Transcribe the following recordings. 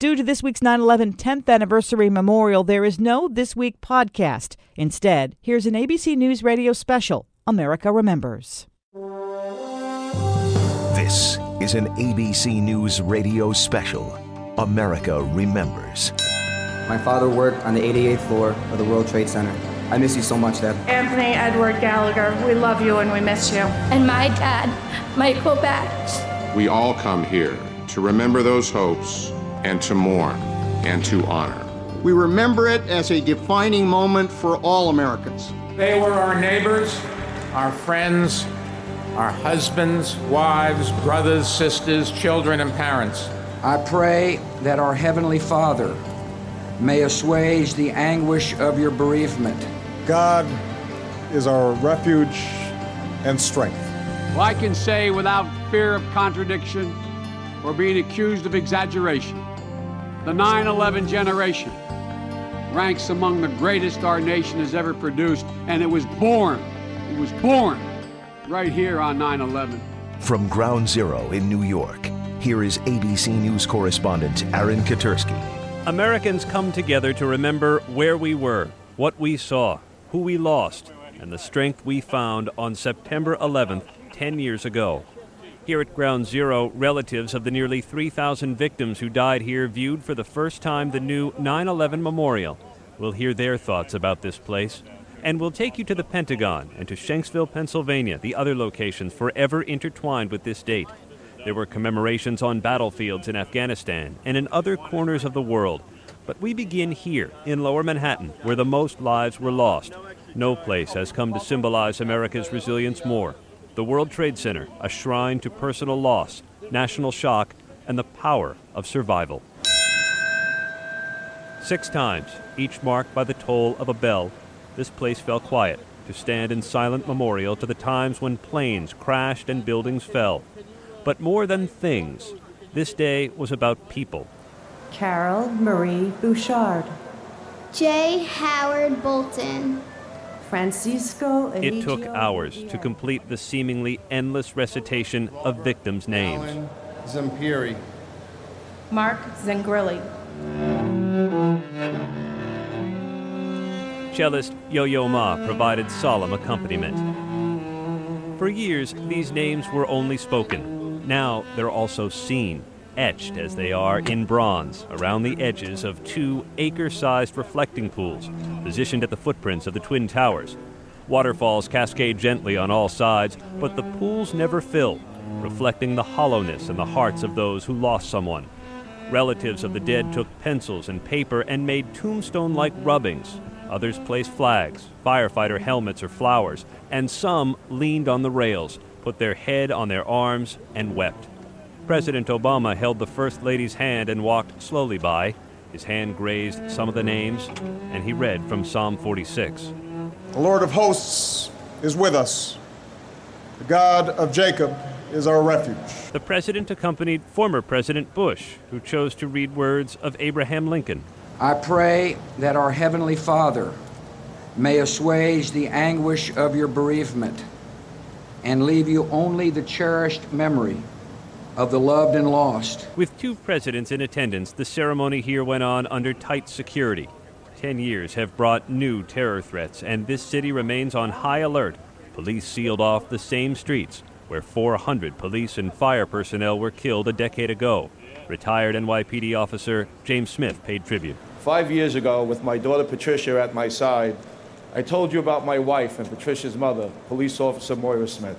Due to this week's 9 11 10th anniversary memorial, there is no This Week podcast. Instead, here's an ABC News Radio special America Remembers. This is an ABC News Radio special America Remembers. My father worked on the 88th floor of the World Trade Center. I miss you so much, Dad. Anthony Edward Gallagher, we love you and we miss you. And my dad, Michael Batch. We all come here to remember those hopes and to mourn and to honor. We remember it as a defining moment for all Americans. They were our neighbors, our friends, our husbands, wives, brothers, sisters, children, and parents. I pray that our Heavenly Father may assuage the anguish of your bereavement. God is our refuge and strength. Well, I can say without fear of contradiction or being accused of exaggeration the 9 11 generation ranks among the greatest our nation has ever produced, and it was born, it was born right here on 9 11. From Ground Zero in New York, here is ABC News correspondent Aaron Katersky. Americans come together to remember where we were, what we saw, who we lost, and the strength we found on September 11th, 10 years ago. Here at Ground Zero, relatives of the nearly 3,000 victims who died here viewed for the first time the new 9 11 memorial. We'll hear their thoughts about this place. And we'll take you to the Pentagon and to Shanksville, Pennsylvania, the other locations forever intertwined with this date. There were commemorations on battlefields in Afghanistan and in other corners of the world. But we begin here, in Lower Manhattan, where the most lives were lost. No place has come to symbolize America's resilience more the World Trade Center, a shrine to personal loss, national shock, and the power of survival. Six times, each marked by the toll of a bell, this place fell quiet to stand in silent memorial to the times when planes crashed and buildings fell. But more than things, this day was about people. Carol Marie Bouchard. J. Howard Bolton. Francisco It took hours to complete the seemingly endless recitation of victims' names. Alan Zampieri. Mark Zangrilli. Cellist Yo-Yo Ma provided solemn accompaniment. For years, these names were only spoken. Now they're also seen, etched as they are in bronze around the edges of two acre sized reflecting pools positioned at the footprints of the Twin Towers. Waterfalls cascade gently on all sides, but the pools never fill, reflecting the hollowness in the hearts of those who lost someone. Relatives of the dead took pencils and paper and made tombstone like rubbings. Others placed flags, firefighter helmets, or flowers, and some leaned on the rails, put their head on their arms, and wept. President Obama held the First Lady's hand and walked slowly by. His hand grazed some of the names, and he read from Psalm 46. The Lord of hosts is with us. The God of Jacob is our refuge. The president accompanied former President Bush, who chose to read words of Abraham Lincoln. I pray that our Heavenly Father may assuage the anguish of your bereavement and leave you only the cherished memory of the loved and lost. With two presidents in attendance, the ceremony here went on under tight security. Ten years have brought new terror threats, and this city remains on high alert. Police sealed off the same streets where 400 police and fire personnel were killed a decade ago. Retired NYPD officer James Smith paid tribute. Five years ago, with my daughter Patricia at my side, I told you about my wife and Patricia's mother, police officer Moira Smith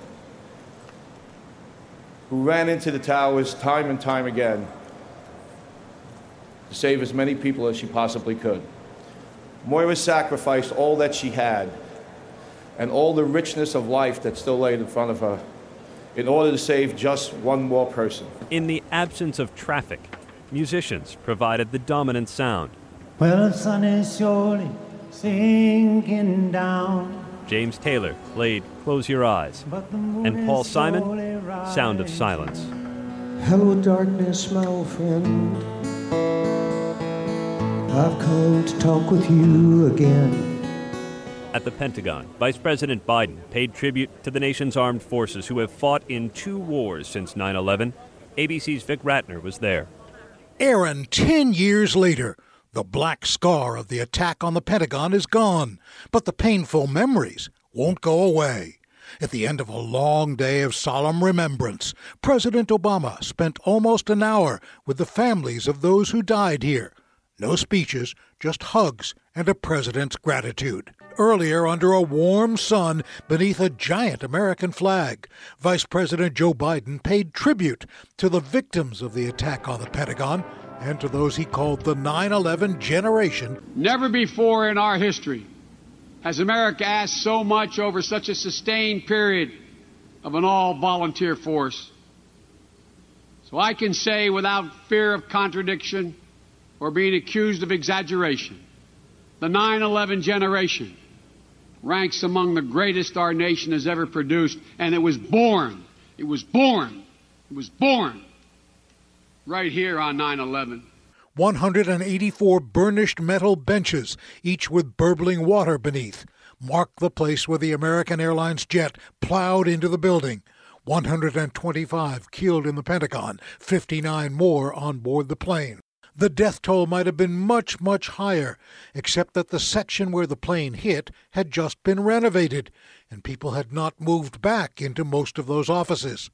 who ran into the towers time and time again to save as many people as she possibly could. Moira sacrificed all that she had and all the richness of life that still lay in front of her in order to save just one more person. In the absence of traffic, musicians provided the dominant sound. Well, the sun is surely sinking down. James Taylor played Close Your Eyes, and Paul Simon, Sound of Silence. Hello, darkness, my old friend. I've come to talk with you again. At the Pentagon, Vice President Biden paid tribute to the nation's armed forces who have fought in two wars since 9 11. ABC's Vic Ratner was there. Aaron, 10 years later, the black scar of the attack on the Pentagon is gone, but the painful memories won't go away. At the end of a long day of solemn remembrance, President Obama spent almost an hour with the families of those who died here. No speeches, just hugs and a president's gratitude. Earlier, under a warm sun beneath a giant American flag, Vice President Joe Biden paid tribute to the victims of the attack on the Pentagon and to those he called the 9 11 generation. Never before in our history has America asked so much over such a sustained period of an all volunteer force. So I can say without fear of contradiction or being accused of exaggeration the 9 11 generation ranks among the greatest our nation has ever produced, and it was born, it was born, it was born right here on 9 11. 184 burnished metal benches, each with burbling water beneath, mark the place where the American Airlines jet plowed into the building. 125 killed in the Pentagon, 59 more on board the plane. The death toll might have been much, much higher, except that the section where the plane hit had just been renovated, and people had not moved back into most of those offices.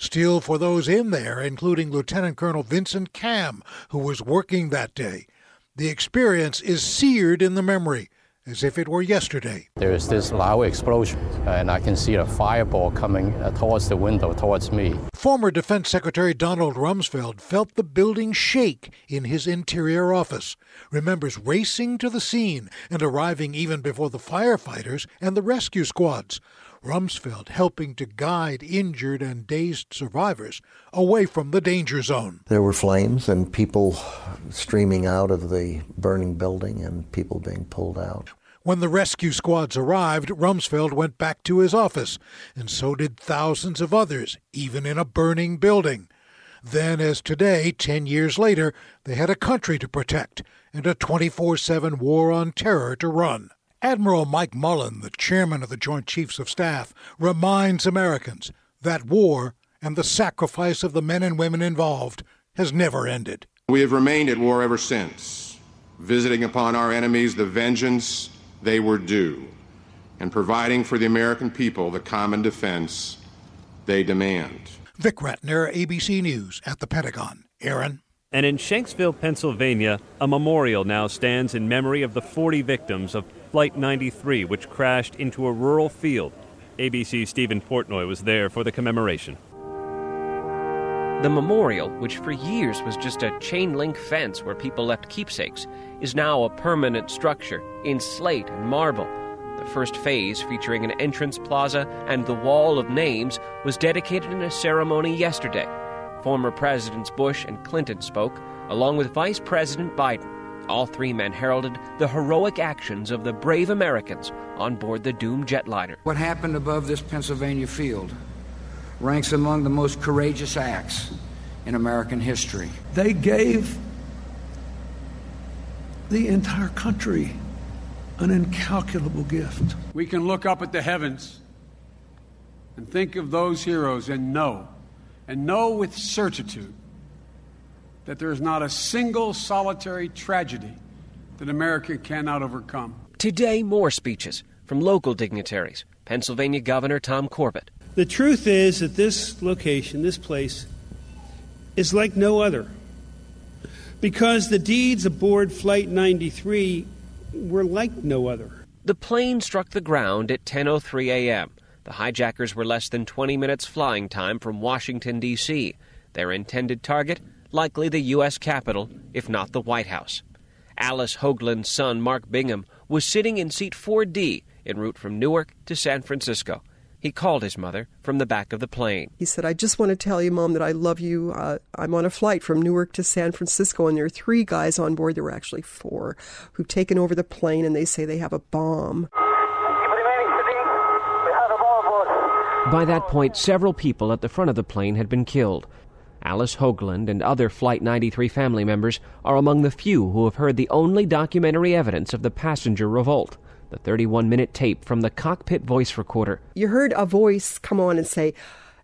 Still, for those in there, including Lieutenant Colonel Vincent Cam, who was working that day, the experience is seared in the memory as if it were yesterday. There is this loud explosion, and I can see a fireball coming uh, towards the window, towards me. Former Defense Secretary Donald Rumsfeld felt the building shake in his interior office, remembers racing to the scene and arriving even before the firefighters and the rescue squads. Rumsfeld helping to guide injured and dazed survivors away from the danger zone. There were flames and people streaming out of the burning building and people being pulled out. When the rescue squads arrived, Rumsfeld went back to his office, and so did thousands of others, even in a burning building. Then, as today, ten years later, they had a country to protect and a 24 7 war on terror to run. Admiral Mike Mullen, the chairman of the Joint Chiefs of Staff, reminds Americans that war and the sacrifice of the men and women involved has never ended. We have remained at war ever since, visiting upon our enemies the vengeance they were due, and providing for the American people the common defense they demand. Vic Ratner, ABC News at the Pentagon. Aaron. And in Shanksville, Pennsylvania, a memorial now stands in memory of the 40 victims of Flight 93, which crashed into a rural field. ABC's Stephen Portnoy was there for the commemoration. The memorial, which for years was just a chain link fence where people left keepsakes, is now a permanent structure in slate and marble. The first phase, featuring an entrance plaza and the wall of names, was dedicated in a ceremony yesterday. Former Presidents Bush and Clinton spoke, along with Vice President Biden. All three men heralded the heroic actions of the brave Americans on board the doomed jetliner. What happened above this Pennsylvania field ranks among the most courageous acts in American history. They gave the entire country an incalculable gift. We can look up at the heavens and think of those heroes and know, and know with certitude that there is not a single solitary tragedy that America cannot overcome. Today, more speeches from local dignitaries. Pennsylvania Governor Tom Corbett. The truth is that this location, this place, is like no other. Because the deeds aboard Flight 93 were like no other. The plane struck the ground at 10:03 a.m. The hijackers were less than 20 minutes flying time from Washington D.C. Their intended target likely the U.S. Capitol, if not the White House. Alice Hoagland's son, Mark Bingham, was sitting in seat 4D en route from Newark to San Francisco. He called his mother from the back of the plane. He said, I just want to tell you, Mom, that I love you. Uh, I'm on a flight from Newark to San Francisco, and there are three guys on board. There were actually four who've taken over the plane, and they say they have a bomb. By that point, several people at the front of the plane had been killed. Alice Hoagland and other Flight 93 family members are among the few who have heard the only documentary evidence of the passenger revolt the 31 minute tape from the cockpit voice recorder. You heard a voice come on and say,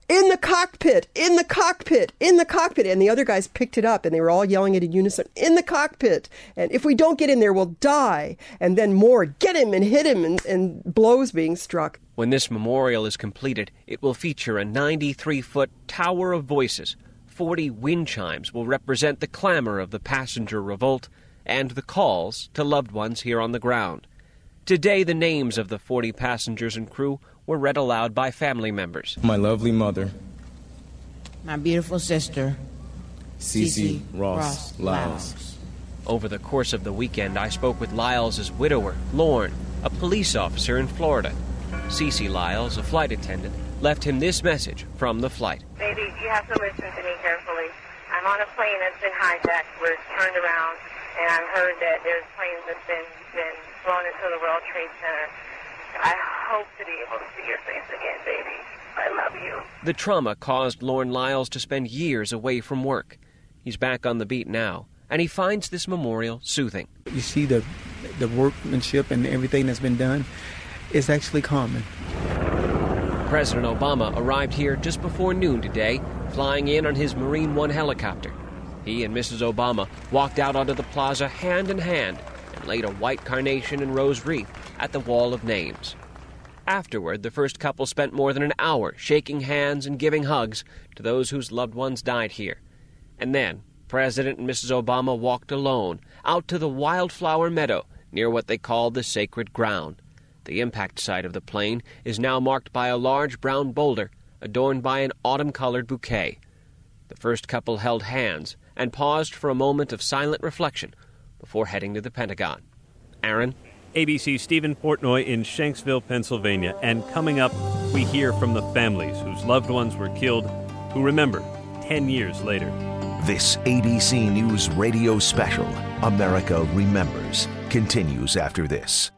in the cockpit, in the cockpit, in the cockpit. And the other guys picked it up and they were all yelling it in unison, in the cockpit. And if we don't get in there, we'll die. And then more, get him and hit him and, and blows being struck. When this memorial is completed, it will feature a 93 foot tower of voices. 40 wind chimes will represent the clamor of the passenger revolt and the calls to loved ones here on the ground. Today, the names of the 40 passengers and crew were read aloud by family members. My lovely mother, My beautiful sister, Cece Cece Ross, Ross Lyles. Over the course of the weekend, I spoke with Lyles' widower, Lorne, a police officer in Florida. Cece Lyles, a flight attendant, left him this message from the flight. Baby, you have to listen to me carefully. I'm on a plane that's been hijacked where it's turned around, and I've heard that there's planes that's been, been flown into the World Trade Center. I hope to be able to see your face again, baby. I love you. The trauma caused Lorne Lyles to spend years away from work. He's back on the beat now, and he finds this memorial soothing. You see the the workmanship and everything that's been done. It's actually common. President Obama arrived here just before noon today, flying in on his Marine One helicopter. He and Mrs. Obama walked out onto the plaza hand in hand and laid a white carnation and rose wreath at the wall of names. Afterward, the first couple spent more than an hour shaking hands and giving hugs to those whose loved ones died here. And then, President and Mrs. Obama walked alone out to the wildflower meadow near what they called the sacred ground. The impact site of the plane is now marked by a large brown boulder adorned by an autumn colored bouquet. The first couple held hands and paused for a moment of silent reflection before heading to the Pentagon. Aaron? ABC Stephen Portnoy in Shanksville, Pennsylvania. And coming up, we hear from the families whose loved ones were killed who remember 10 years later. This ABC News radio special, America Remembers, continues after this.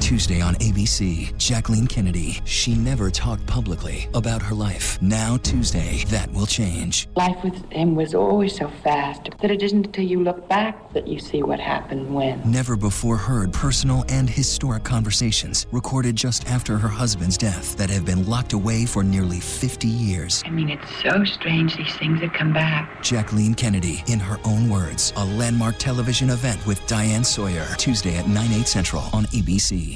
Tuesday on ABC, Jacqueline Kennedy. She never talked publicly about her life. Now, Tuesday, that will change. Life with him was always so fast that it isn't until you look back that you see what happened when. Never before heard personal and historic conversations recorded just after her husband's death that have been locked away for nearly 50 years. I mean, it's so strange these things that come back. Jacqueline Kennedy, in her own words, a landmark television event with Diane Sawyer, Tuesday at 9, 8 central on ABC.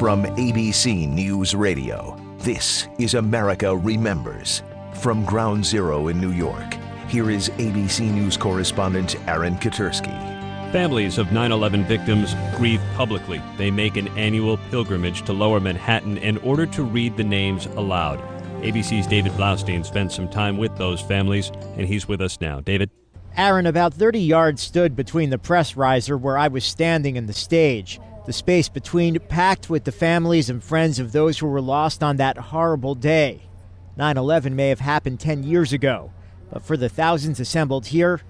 From ABC News Radio, this is America Remembers. From Ground Zero in New York, here is ABC News correspondent Aaron Katersky. Families of 9 11 victims grieve publicly. They make an annual pilgrimage to lower Manhattan in order to read the names aloud. ABC's David Blaustein spent some time with those families, and he's with us now. David? Aaron, about 30 yards stood between the press riser where I was standing and the stage. The space between packed with the families and friends of those who were lost on that horrible day. 9 11 may have happened 10 years ago, but for the thousands assembled here,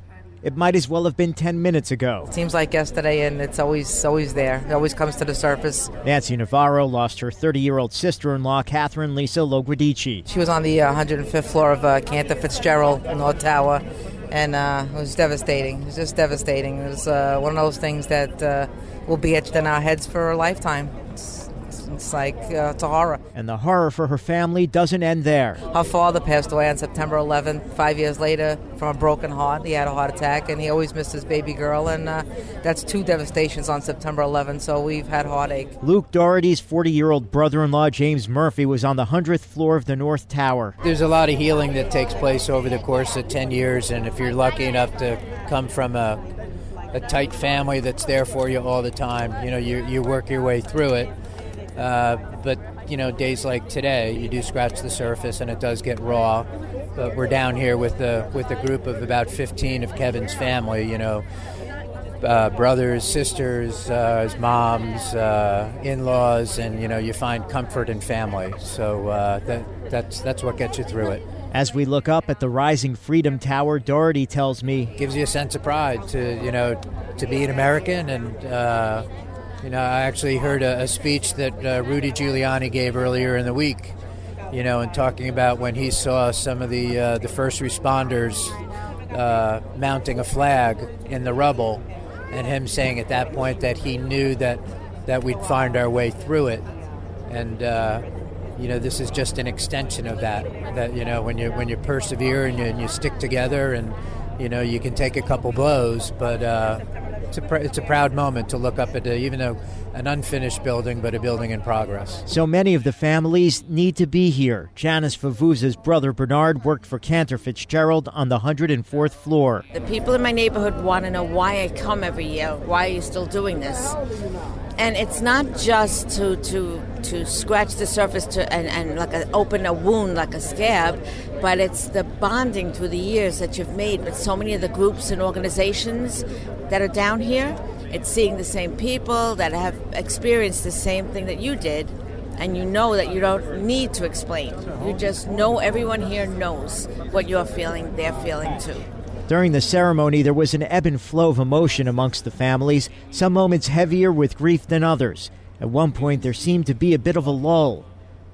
it might as well have been 10 minutes ago. Seems like yesterday, and it's always always there. It always comes to the surface. Nancy Navarro lost her 30 year old sister in law, Catherine Lisa Loguidice. She was on the uh, 105th floor of uh, Cantor Fitzgerald, North Tower, and uh, it was devastating. It was just devastating. It was uh, one of those things that uh, will be etched in our heads for a lifetime. It's, it's, it's like uh, it's a horror. And the horror for her family doesn't end there. Her father passed away on September 11th, five years later, from a broken heart. He had a heart attack, and he always missed his baby girl. And uh, that's two devastations on September 11th, so we've had heartache. Luke Doherty's 40 year old brother in law, James Murphy, was on the 100th floor of the North Tower. There's a lot of healing that takes place over the course of 10 years, and if you're lucky enough to come from a, a tight family that's there for you all the time, you know, you, you work your way through it. Uh, but you know, days like today, you do scratch the surface, and it does get raw. But we're down here with the with a group of about 15 of Kevin's family. You know, uh, brothers, sisters, uh, his moms, uh, in-laws, and you know, you find comfort in family. So uh, that that's that's what gets you through it. As we look up at the rising Freedom Tower, Doherty tells me, gives you a sense of pride to you know to be an American and. You know, I actually heard a, a speech that uh, Rudy Giuliani gave earlier in the week. You know, and talking about when he saw some of the uh, the first responders uh, mounting a flag in the rubble, and him saying at that point that he knew that that we'd find our way through it, and uh, you know, this is just an extension of that. That you know, when you when you persevere and you, and you stick together, and you know, you can take a couple blows, but uh, it's a pr- it's a proud moment to look up at a, even though an unfinished building, but a building in progress. So many of the families need to be here. Janice Favuzza's brother Bernard worked for Cantor Fitzgerald on the 104th floor. The people in my neighborhood want to know why I come every year. Why are you still doing this? And it's not just to to to scratch the surface to and, and like a, open a wound like a scab, but it's the bonding through the years that you've made with so many of the groups and organizations that are down here. It's seeing the same people that have experienced the same thing that you did, and you know that you don't need to explain. You just know everyone here knows what you're feeling, they're feeling too. During the ceremony, there was an ebb and flow of emotion amongst the families, some moments heavier with grief than others. At one point, there seemed to be a bit of a lull.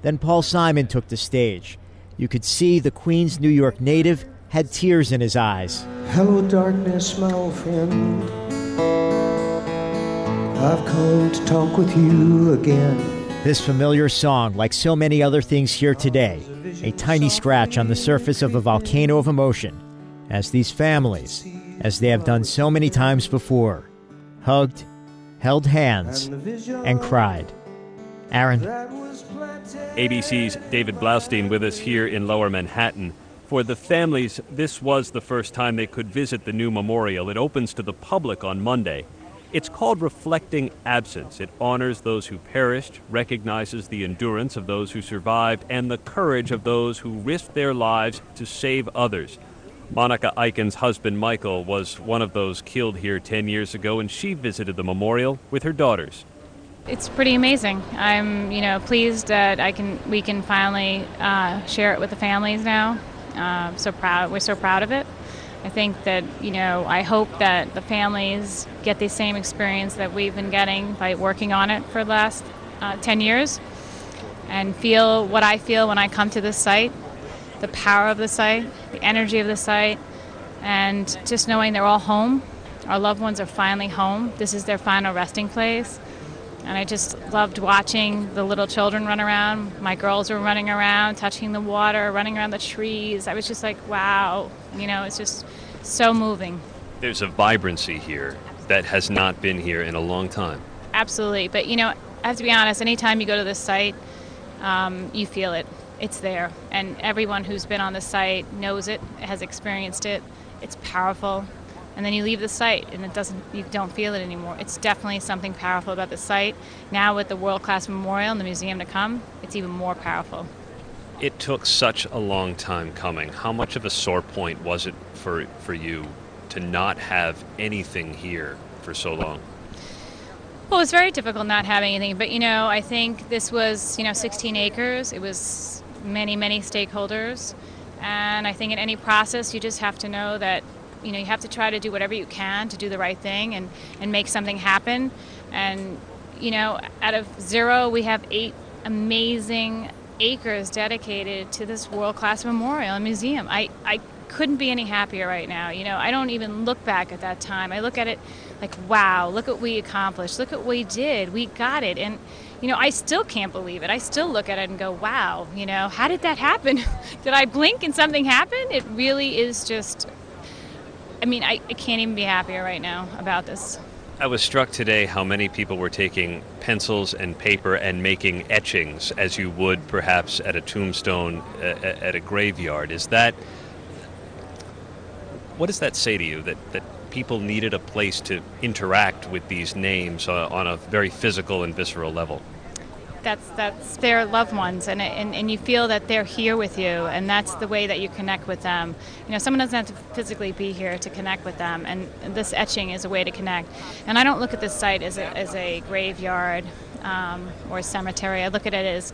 Then Paul Simon took the stage. You could see the Queens, New York native had tears in his eyes. Hello, darkness, my old friend. I've come to talk with you again. This familiar song, like so many other things here today, a tiny scratch on the surface of a volcano of emotion, as these families, as they have done so many times before, hugged, held hands, and cried. Aaron. ABC's David Blaustein with us here in Lower Manhattan. For the families, this was the first time they could visit the new memorial. It opens to the public on Monday. It's called Reflecting Absence. It honors those who perished, recognizes the endurance of those who survived, and the courage of those who risked their lives to save others. Monica Iken's husband Michael was one of those killed here 10 years ago, and she visited the memorial with her daughters. It's pretty amazing. I'm, you know, pleased that I can we can finally uh, share it with the families now. Uh, so proud. We're so proud of it. I think that you know I hope that the families get the same experience that we've been getting by working on it for the last uh, 10 years, and feel what I feel when I come to this site, the power of the site, the energy of the site, and just knowing they're all home. Our loved ones are finally home. This is their final resting place. And I just loved watching the little children run around. My girls were running around, touching the water, running around the trees. I was just like, wow. You know, it's just so moving. There's a vibrancy here that has not been here in a long time. Absolutely. But, you know, I have to be honest, anytime you go to this site, um, you feel it. It's there. And everyone who's been on the site knows it, has experienced it. It's powerful. And then you leave the site and it doesn't you don't feel it anymore. It's definitely something powerful about the site. Now with the world class memorial and the museum to come it's even more powerful. It took such a long time coming. How much of a sore point was it for for you to not have anything here for so long? Well it was very difficult not having anything but you know i think this was you know 16 acres. It was many many stakeholders. And i think in any process you just have to know that you know you have to try to do whatever you can to do the right thing and and make something happen. And you know out of zero we have eight amazing acres dedicated to this world-class memorial and museum. I i couldn't be any happier right now. You know i don't even look back at that time. I look at it like wow look what we accomplished. Look what we did. We got it. And you know i still can't believe it i still look at it and go wow you know how did that happen did i blink and something happened it really is just I mean, I, I can't even be happier right now about this. I was struck today how many people were taking pencils and paper and making etchings as you would perhaps at a tombstone at a graveyard. Is that what does that say to you that, that people needed a place to interact with these names uh, on a very physical and visceral level? that's that's their loved ones and, and and you feel that they're here with you and that's the way that you connect with them. You know someone doesn't have to physically be here to connect with them and this etching is a way to connect. And i don't look at this site as a, as a graveyard um, or a cemetery. I look at it as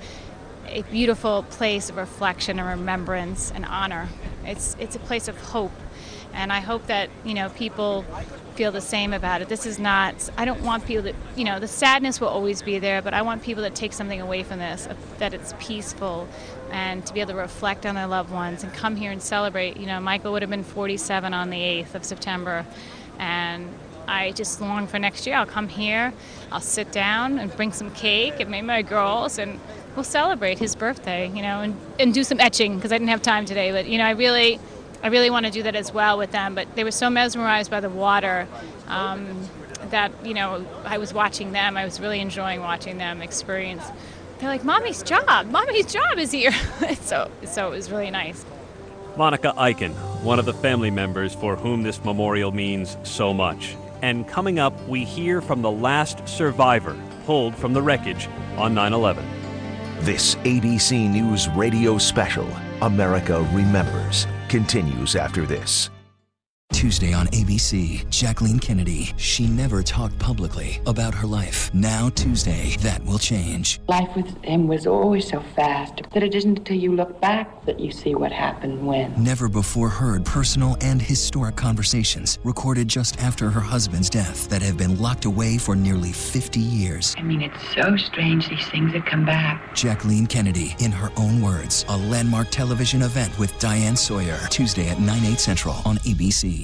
a beautiful place of reflection and remembrance and honor. It's it's a place of hope and I hope that you know people feel the same about it. This is not. I don't want people that you know the sadness will always be there, but I want people that take something away from this, that it's peaceful, and to be able to reflect on their loved ones and come here and celebrate. You know, Michael would have been 47 on the 8th of September, and I just long for next year. I'll come here, I'll sit down and bring some cake and maybe my girls and we'll celebrate his birthday, you know, and, and do some etching because I didn't have time today. But you know, I really, I really want to do that as well with them. But they were so mesmerized by the water um, that you know, I was watching them. I was really enjoying watching them experience. They're like, "Mommy's job, Mommy's job is here." so, so it was really nice. Monica Iken, one of the family members for whom this memorial means so much. And coming up, we hear from the last survivor pulled from the wreckage on 9 11. This ABC News radio special, America Remembers, continues after this. Tuesday on ABC, Jacqueline Kennedy. She never talked publicly about her life. Now, Tuesday, that will change. Life with him was always so fast that it isn't until you look back that you see what happened when. Never before heard personal and historic conversations recorded just after her husband's death that have been locked away for nearly 50 years. I mean, it's so strange these things that come back. Jacqueline Kennedy, in her own words, a landmark television event with Diane Sawyer, Tuesday at 9, 8 central on ABC.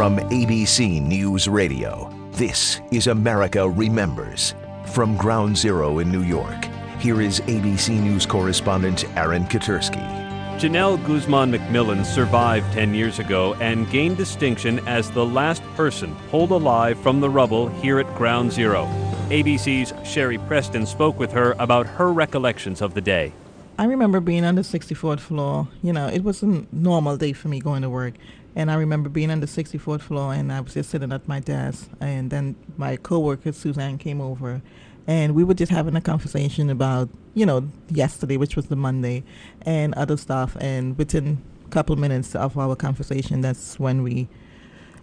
From ABC News Radio, this is America Remembers. From Ground Zero in New York, here is ABC News correspondent Aaron Katersky. Genelle Guzman McMillan survived 10 years ago and gained distinction as the last person pulled alive from the rubble here at Ground Zero. ABC's Sherry Preston spoke with her about her recollections of the day. I remember being on the 64th floor. You know, it was a normal day for me going to work. And I remember being on the 64th floor and I was just sitting at my desk. And then my coworker, Suzanne, came over. And we were just having a conversation about, you know, yesterday, which was the Monday, and other stuff. And within a couple minutes of our conversation, that's when we,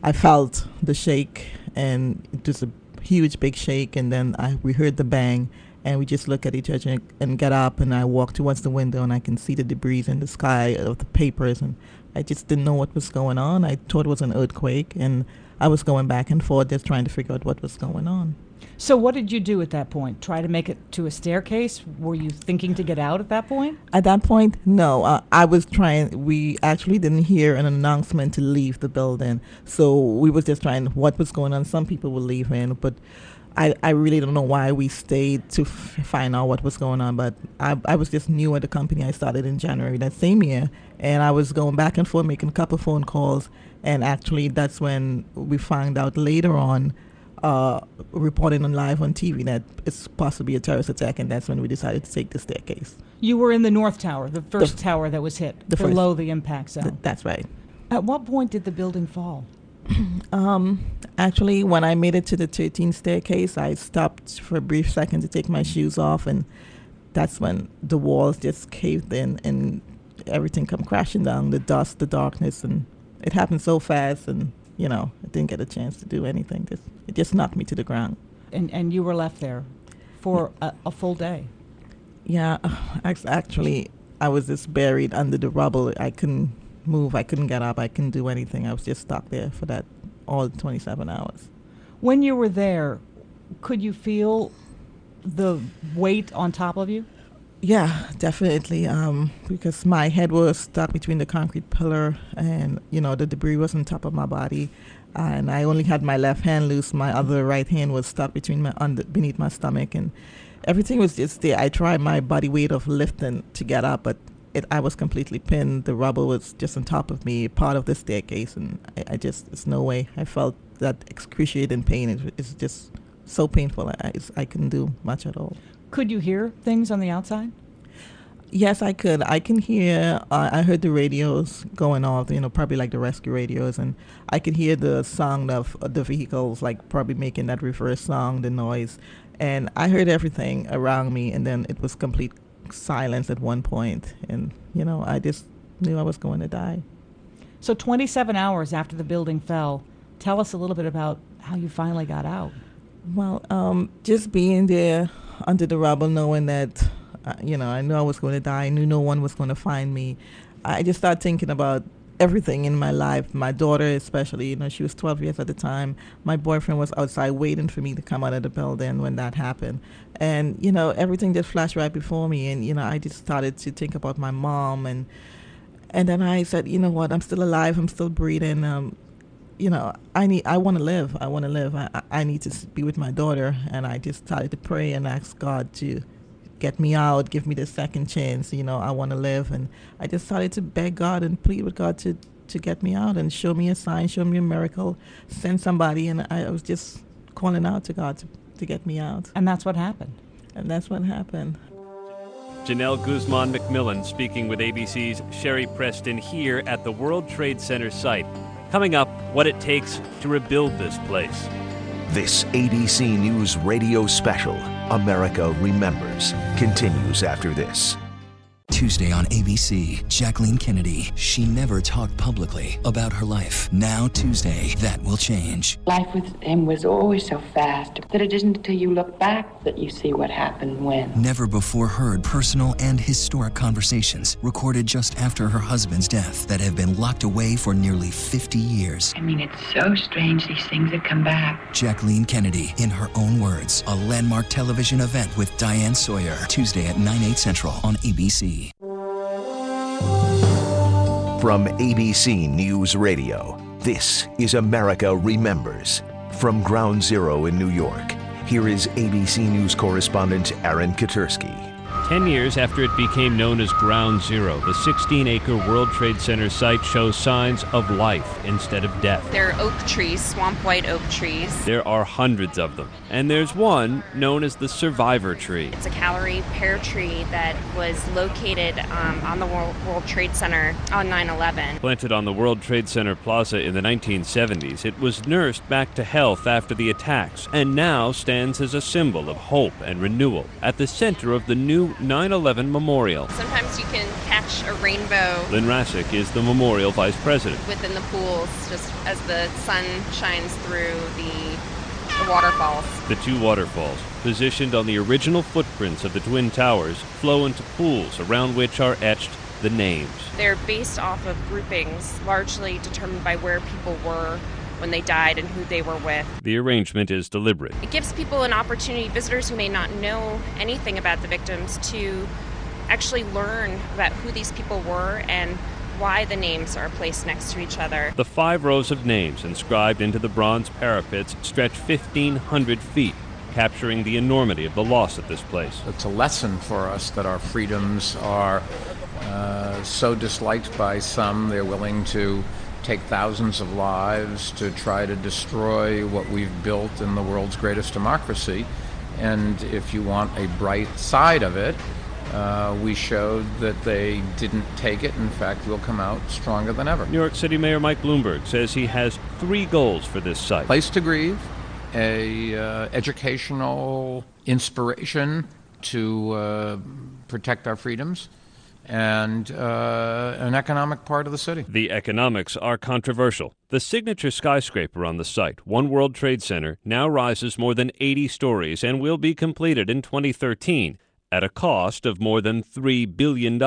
I felt the shake. And was a huge, big shake. And then I, we heard the bang and we just look at each other and, and get up and I walk towards the window and I can see the debris in the sky of the papers and I just didn't know what was going on. I thought it was an earthquake and I was going back and forth just trying to figure out what was going on. So what did you do at that point? Try to make it to a staircase? Were you thinking to get out at that point? At that point, no. Uh, I was trying. We actually didn't hear an announcement to leave the building, so we was just trying what was going on. Some people were leaving, but I, I really don't know why we stayed to f- find out what was going on, but I, I was just new at the company. I started in January that same year, and I was going back and forth making a couple phone calls, and actually that's when we found out later on, uh, reporting on live on TV that it's possibly a terrorist attack, and that's when we decided to take the staircase. You were in the North Tower, the first the, tower that was hit, the below first, the impact zone. Th- that's right. At what point did the building fall? um, actually, when I made it to the 13th staircase, I stopped for a brief second to take my shoes off, and that's when the walls just caved in and everything come crashing down. The dust, the darkness, and it happened so fast, and you know, I didn't get a chance to do anything. Just, it just knocked me to the ground. And and you were left there for a, a full day. Yeah, actually, I was just buried under the rubble. I couldn't move. I couldn't get up. I couldn't do anything. I was just stuck there for that all 27 hours. When you were there, could you feel the weight on top of you? Yeah, definitely. Um, because my head was stuck between the concrete pillar, and you know the debris was on top of my body, and I only had my left hand loose. My other right hand was stuck between my under beneath my stomach, and everything was just there. I tried my body weight of lifting to get up, but it, I was completely pinned. The rubble was just on top of me, part of the staircase, and I, I just, it's no way. I felt that excruciating pain. It, it's just so painful. I, I couldn't do much at all. Could you hear things on the outside? Yes, I could. I can hear. Uh, I heard the radios going off. You know, probably like the rescue radios, and I could hear the sound of the vehicles, like probably making that reverse sound, the noise, and I heard everything around me. And then it was complete silence at one point, and you know, I just knew I was going to die. So, 27 hours after the building fell, tell us a little bit about how you finally got out. Well, um, just being there under the rubble, knowing that, uh, you know, I knew I was going to die. I knew no one was going to find me. I just started thinking about everything in my life. My daughter, especially, you know, she was 12 years at the time. My boyfriend was outside waiting for me to come out of the building when that happened. And, you know, everything just flashed right before me. And, you know, I just started to think about my mom. And, and then I said, you know what, I'm still alive, I'm still breathing. Um, you know, I need, I want to live. I want to live. I, I need to be with my daughter, and I just started to pray and ask God to get me out, give me the second chance. You know, I want to live, and I just started to beg God and plead with God to to get me out and show me a sign, show me a miracle, send somebody, and I was just calling out to God to, to get me out. And that's what happened. And that's what happened. Genelle Guzman McMillan speaking with ABC's Sherry Preston here at the World Trade Center site. Coming up, what it takes to rebuild this place. This ABC News radio special, America Remembers, continues after this. Tuesday on ABC, Jacqueline Kennedy. She never talked publicly about her life. Now, Tuesday, that will change. Life with him was always so fast that it isn't until you look back that you see what happened when. Never before heard personal and historic conversations recorded just after her husband's death that have been locked away for nearly 50 years. I mean, it's so strange these things that come back. Jacqueline Kennedy, in her own words, a landmark television event with Diane Sawyer, Tuesday at 9, 8 central on ABC. From ABC News Radio, this is America Remembers. From Ground Zero in New York, here is ABC News correspondent Aaron Katersky. Ten years after it became known as Ground Zero, the 16 acre World Trade Center site shows signs of life instead of death. There are oak trees, swamp white oak trees. There are hundreds of them, and there's one known as the Survivor Tree. It's a Callery pear tree that was located um, on the World, World Trade Center on 9 11. Planted on the World Trade Center Plaza in the 1970s, it was nursed back to health after the attacks and now stands as a symbol of hope and renewal at the center of the new 9 11 memorial. Sometimes you can catch a rainbow. Lynn Rasic is the memorial vice president. Within the pools, just as the sun shines through the, the waterfalls. The two waterfalls, positioned on the original footprints of the Twin Towers, flow into pools around which are etched the names. They're based off of groupings, largely determined by where people were when they died and who they were with. The arrangement is deliberate. It gives people an opportunity, visitors who may not know anything about the victims, to actually learn about who these people were and why the names are placed next to each other. The five rows of names inscribed into the bronze parapets stretch 1,500 feet capturing the enormity of the loss at this place. It's a lesson for us that our freedoms are uh, so disliked by some, they're willing to take thousands of lives to try to destroy what we've built in the world's greatest democracy. And if you want a bright side of it, uh, we showed that they didn't take it. In fact, we'll come out stronger than ever. New York City Mayor Mike Bloomberg says he has three goals for this site. Place to grieve, a uh, educational inspiration to uh, protect our freedoms, and uh, an economic part of the city. The economics are controversial. The signature skyscraper on the site, One World Trade Center, now rises more than 80 stories and will be completed in 2013 at a cost of more than $3 billion.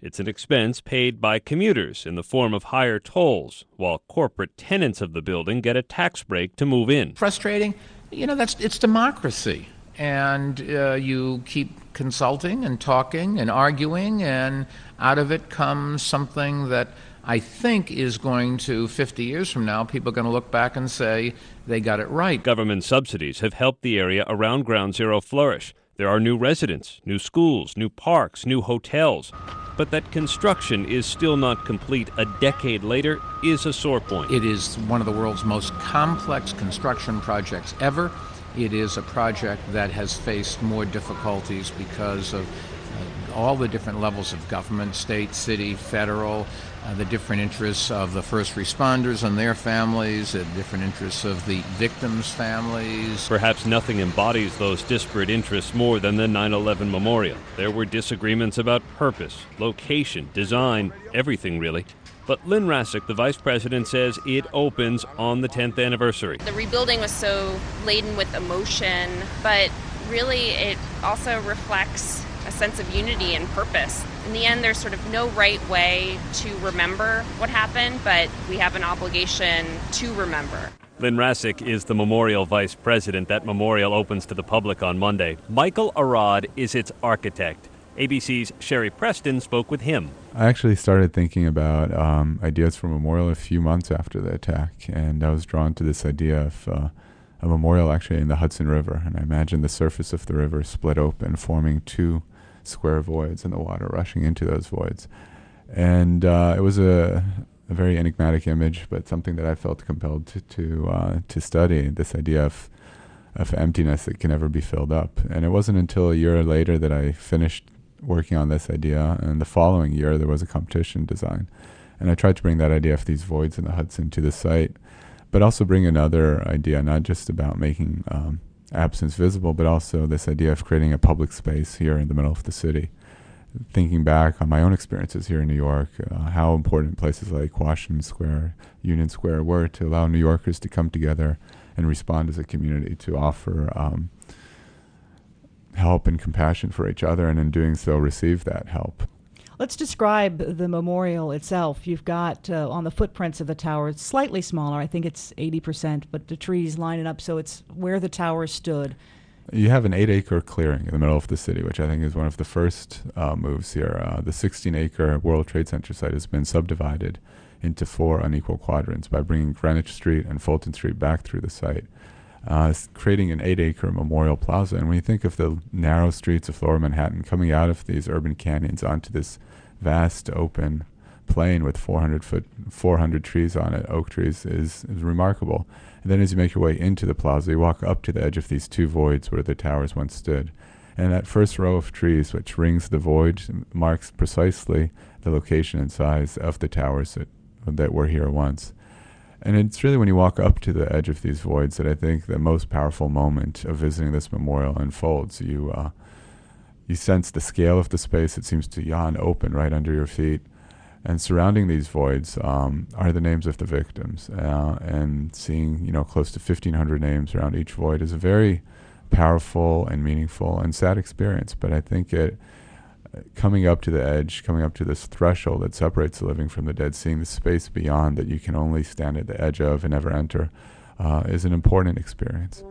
It's an expense paid by commuters in the form of higher tolls, while corporate tenants of the building get a tax break to move in. Frustrating? You know, that's it's democracy. And uh, you keep consulting and talking and arguing, and out of it comes something that I think is going to, 50 years from now, people are going to look back and say they got it right. Government subsidies have helped the area around Ground Zero flourish. There are new residents, new schools, new parks, new hotels. But that construction is still not complete a decade later is a sore point. It is one of the world's most complex construction projects ever. It is a project that has faced more difficulties because of uh, all the different levels of government state, city, federal, uh, the different interests of the first responders and their families, the different interests of the victims' families. Perhaps nothing embodies those disparate interests more than the 9 11 memorial. There were disagreements about purpose, location, design, everything really. But Lynn Rasic, the vice president, says it opens on the 10th anniversary. The rebuilding was so laden with emotion, but really it also reflects a sense of unity and purpose. In the end, there's sort of no right way to remember what happened, but we have an obligation to remember. Lynn Rasic is the memorial vice president. That memorial opens to the public on Monday. Michael Arad is its architect. ABC's Sherry Preston spoke with him. I actually started thinking about um, ideas for memorial a few months after the attack, and I was drawn to this idea of uh, a memorial actually in the Hudson River. And I imagined the surface of the river split open, forming two square voids, and the water rushing into those voids. And uh, it was a, a, very enigmatic image, but something that I felt compelled to to, uh, to study. This idea of of emptiness that can never be filled up. And it wasn't until a year later that I finished working on this idea, and the following year there was a competition design. And I tried to bring that idea of these voids in the Hudson to the site, but also bring another idea, not just about making um, absence visible, but also this idea of creating a public space here in the middle of the city. Thinking back on my own experiences here in New York, uh, how important places like Washington Square, Union Square were to allow New Yorkers to come together and respond as a community, to offer um, help and compassion for each other, and in doing so, receive that help. Let's describe the memorial itself. You've got uh, on the footprints of the tower, it's slightly smaller. I think it's 80%, but the trees line it up so it's where the tower stood. You have an eight acre clearing in the middle of the city, which I think is one of the first uh, moves here. Uh, the 16 acre World Trade Center site has been subdivided into four unequal quadrants by bringing Greenwich Street and Fulton Street back through the site uh, creating an eight acre memorial plaza. And when you think of the narrow streets of lower Manhattan coming out of these urban canyons onto this vast open plain with 400 foot 400 trees on it oak trees is, is remarkable. And then as you make your way into the plaza you walk up to the edge of these two voids where the towers once stood. And that first row of trees which rings the void marks precisely the location and size of the towers that, that were here once and it's really when you walk up to the edge of these voids that I think the most powerful moment of visiting this memorial unfolds. You uh, you sense the scale of the space; it seems to yawn open right under your feet, and surrounding these voids um, are the names of the victims. Uh, and seeing you know close to 1,500 names around each void is a very powerful and meaningful and sad experience. But I think it coming up to the edge, coming up to this threshold that separates the living from the dead, seeing the space beyond that you can only stand at the edge of and never enter, uh, is an important experience.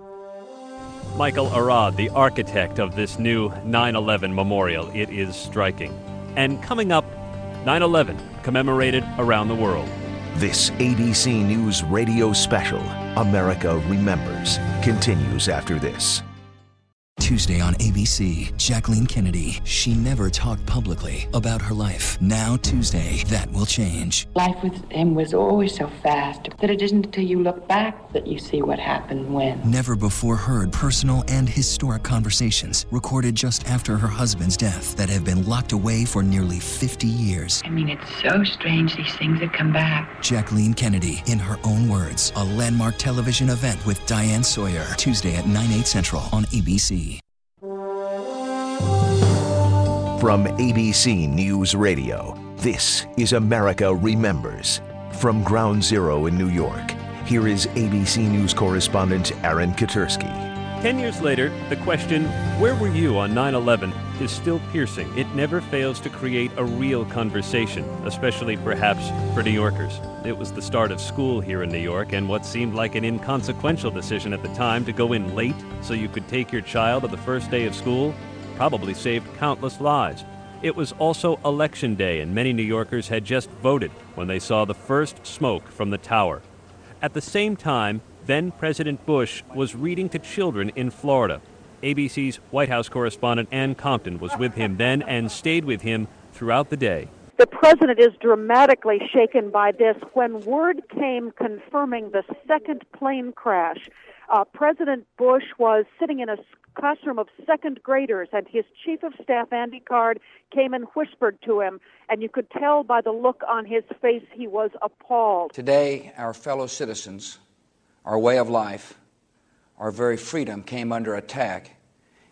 Michael Arad, the architect of this new 9 11 memorial, it is striking. And coming up, 9 11 commemorated around the world. This ABC News radio special, America Remembers, continues after this. Tuesday on ABC, Jacqueline Kennedy. She never talked publicly about her life. Now, Tuesday, that will change. Life with him was always so fast that it isn't until you look back that you see what happened when. Never before heard personal and historic conversations recorded just after her husband's death that have been locked away for nearly 50 years. I mean, it's so strange these things that come back. Jacqueline Kennedy, in her own words, a landmark television event with Diane Sawyer, Tuesday at 9, 8 central on ABC. From ABC News Radio, this is America Remembers. From Ground Zero in New York, here is ABC News correspondent Aaron Katersky. Ten years later, the question, Where were you on 9 11? is still piercing. It never fails to create a real conversation, especially perhaps for New Yorkers. It was the start of school here in New York, and what seemed like an inconsequential decision at the time to go in late so you could take your child to the first day of school probably saved countless lives. It was also Election Day, and many New Yorkers had just voted when they saw the first smoke from the tower. At the same time, then President Bush was reading to children in Florida. ABC's White House correspondent Ann Compton was with him then and stayed with him throughout the day. The president is dramatically shaken by this. When word came confirming the second plane crash, uh, President Bush was sitting in a classroom of second graders, and his chief of staff, Andy Card, came and whispered to him, and you could tell by the look on his face he was appalled. Today, our fellow citizens, our way of life, our very freedom came under attack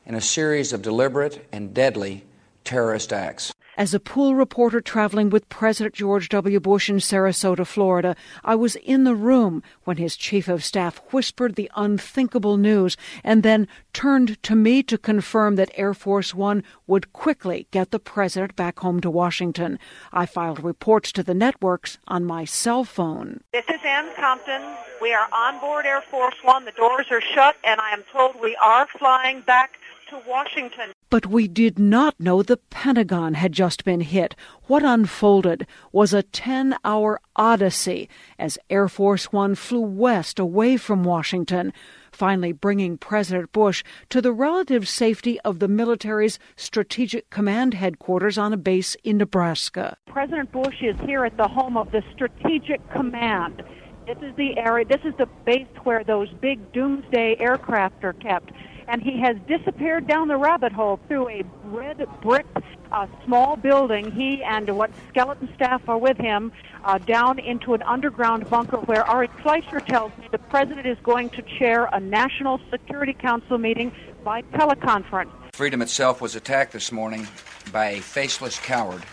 in a series of deliberate and deadly terrorist acts. As a pool reporter traveling with President George W. Bush in Sarasota, Florida, I was in the room when his chief of staff whispered the unthinkable news and then turned to me to confirm that Air Force One would quickly get the president back home to Washington. I filed reports to the networks on my cell phone. This is Ann Compton. We are on board Air Force One. The doors are shut, and I am told we are flying back to Washington. But we did not know the Pentagon had just been hit. What unfolded was a 10 hour odyssey as Air Force One flew west away from Washington, finally bringing President Bush to the relative safety of the military's Strategic Command headquarters on a base in Nebraska. President Bush is here at the home of the Strategic Command. This is the area, this is the base where those big doomsday aircraft are kept. And he has disappeared down the rabbit hole through a red brick uh, small building. He and what skeleton staff are with him uh, down into an underground bunker where Ari Fleischer tells me the president is going to chair a National Security Council meeting by teleconference. Freedom itself was attacked this morning by a faceless coward,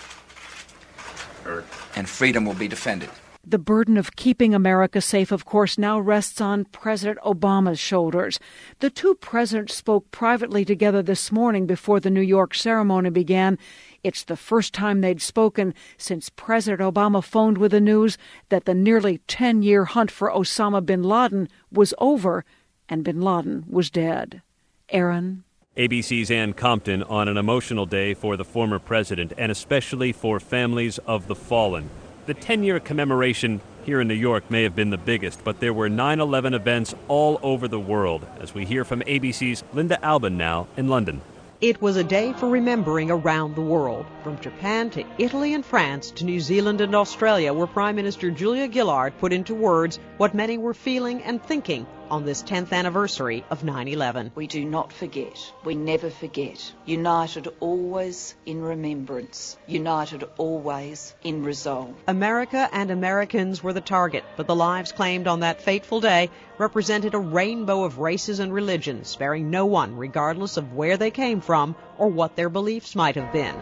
and freedom will be defended. The burden of keeping America safe, of course, now rests on President Obama's shoulders. The two presidents spoke privately together this morning before the New York ceremony began. It's the first time they'd spoken since President Obama phoned with the news that the nearly 10 year hunt for Osama bin Laden was over and bin Laden was dead. Aaron? ABC's Ann Compton on an emotional day for the former president and especially for families of the fallen. The 10 year commemoration here in New York may have been the biggest, but there were 9 11 events all over the world, as we hear from ABC's Linda Albin now in London. It was a day for remembering around the world, from Japan to Italy and France to New Zealand and Australia, where Prime Minister Julia Gillard put into words what many were feeling and thinking on this 10th anniversary of 9 11. We do not forget. We never forget. United always in remembrance. United always in resolve. America and Americans were the target, but the lives claimed on that fateful day represented a rainbow of races and religions, sparing no one, regardless of where they came from or what their beliefs might have been.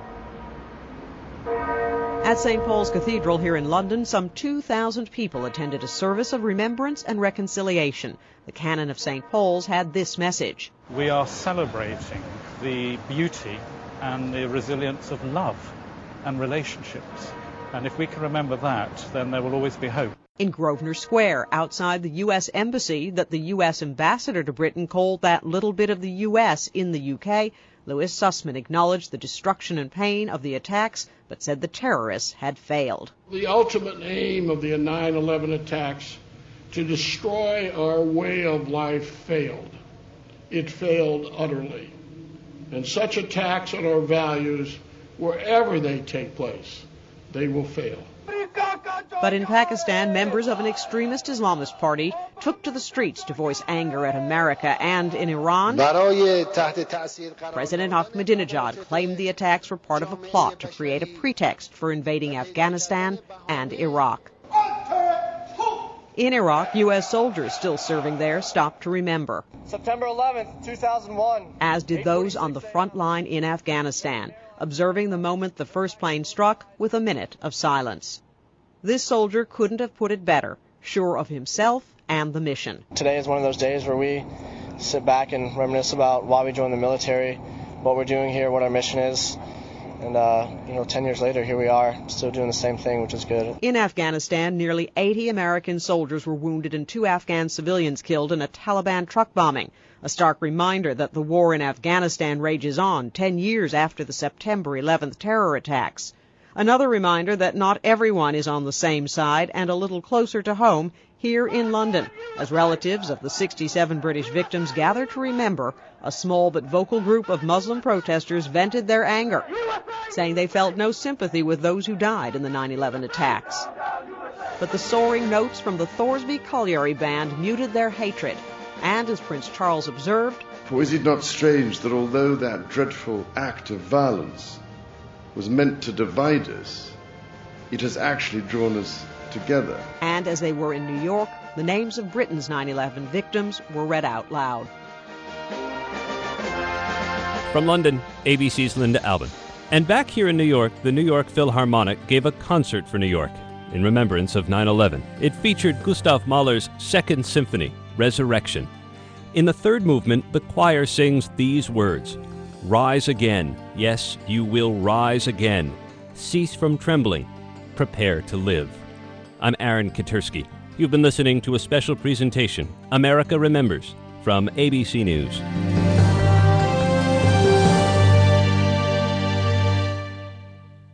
At St. Paul's Cathedral here in London, some 2,000 people attended a service of remembrance and reconciliation. The canon of St. Paul's had this message We are celebrating the beauty and the resilience of love and relationships. And if we can remember that, then there will always be hope. In Grosvenor Square, outside the U.S. Embassy that the U.S. ambassador to Britain called that little bit of the U.S. in the U.K., Louis Susman acknowledged the destruction and pain of the attacks, but said the terrorists had failed. The ultimate aim of the 9 11 attacks to destroy our way of life failed. It failed utterly. And such attacks on our values, wherever they take place, they will fail. But in Pakistan, members of an extremist Islamist party took to the streets to voice anger at America. And in Iran, President Ahmadinejad claimed the attacks were part of a plot to create a pretext for invading Afghanistan and Iraq. In Iraq, U.S. soldiers still serving there stopped to remember. September 11, 2001. As did those on the front line in Afghanistan, observing the moment the first plane struck with a minute of silence. This soldier couldn't have put it better, sure of himself and the mission. Today is one of those days where we sit back and reminisce about why we joined the military, what we're doing here, what our mission is. And, uh, you know, 10 years later, here we are, still doing the same thing, which is good. In Afghanistan, nearly 80 American soldiers were wounded and two Afghan civilians killed in a Taliban truck bombing. A stark reminder that the war in Afghanistan rages on 10 years after the September 11th terror attacks. Another reminder that not everyone is on the same side and a little closer to home here in London, as relatives of the 67 British victims gather to remember, a small but vocal group of Muslim protesters vented their anger, saying they felt no sympathy with those who died in the 9 11 attacks. But the soaring notes from the Thoresby Colliery Band muted their hatred, and as Prince Charles observed, For is it not strange that although that dreadful act of violence was meant to divide us, it has actually drawn us together. And as they were in New York, the names of Britain's 9 11 victims were read out loud. From London, ABC's Linda Albin. And back here in New York, the New York Philharmonic gave a concert for New York in remembrance of 9 11. It featured Gustav Mahler's Second Symphony, Resurrection. In the third movement, the choir sings these words Rise again. Yes, you will rise again. Cease from trembling. Prepare to live. I'm Aaron Katersky. You've been listening to a special presentation, America Remembers, from ABC News.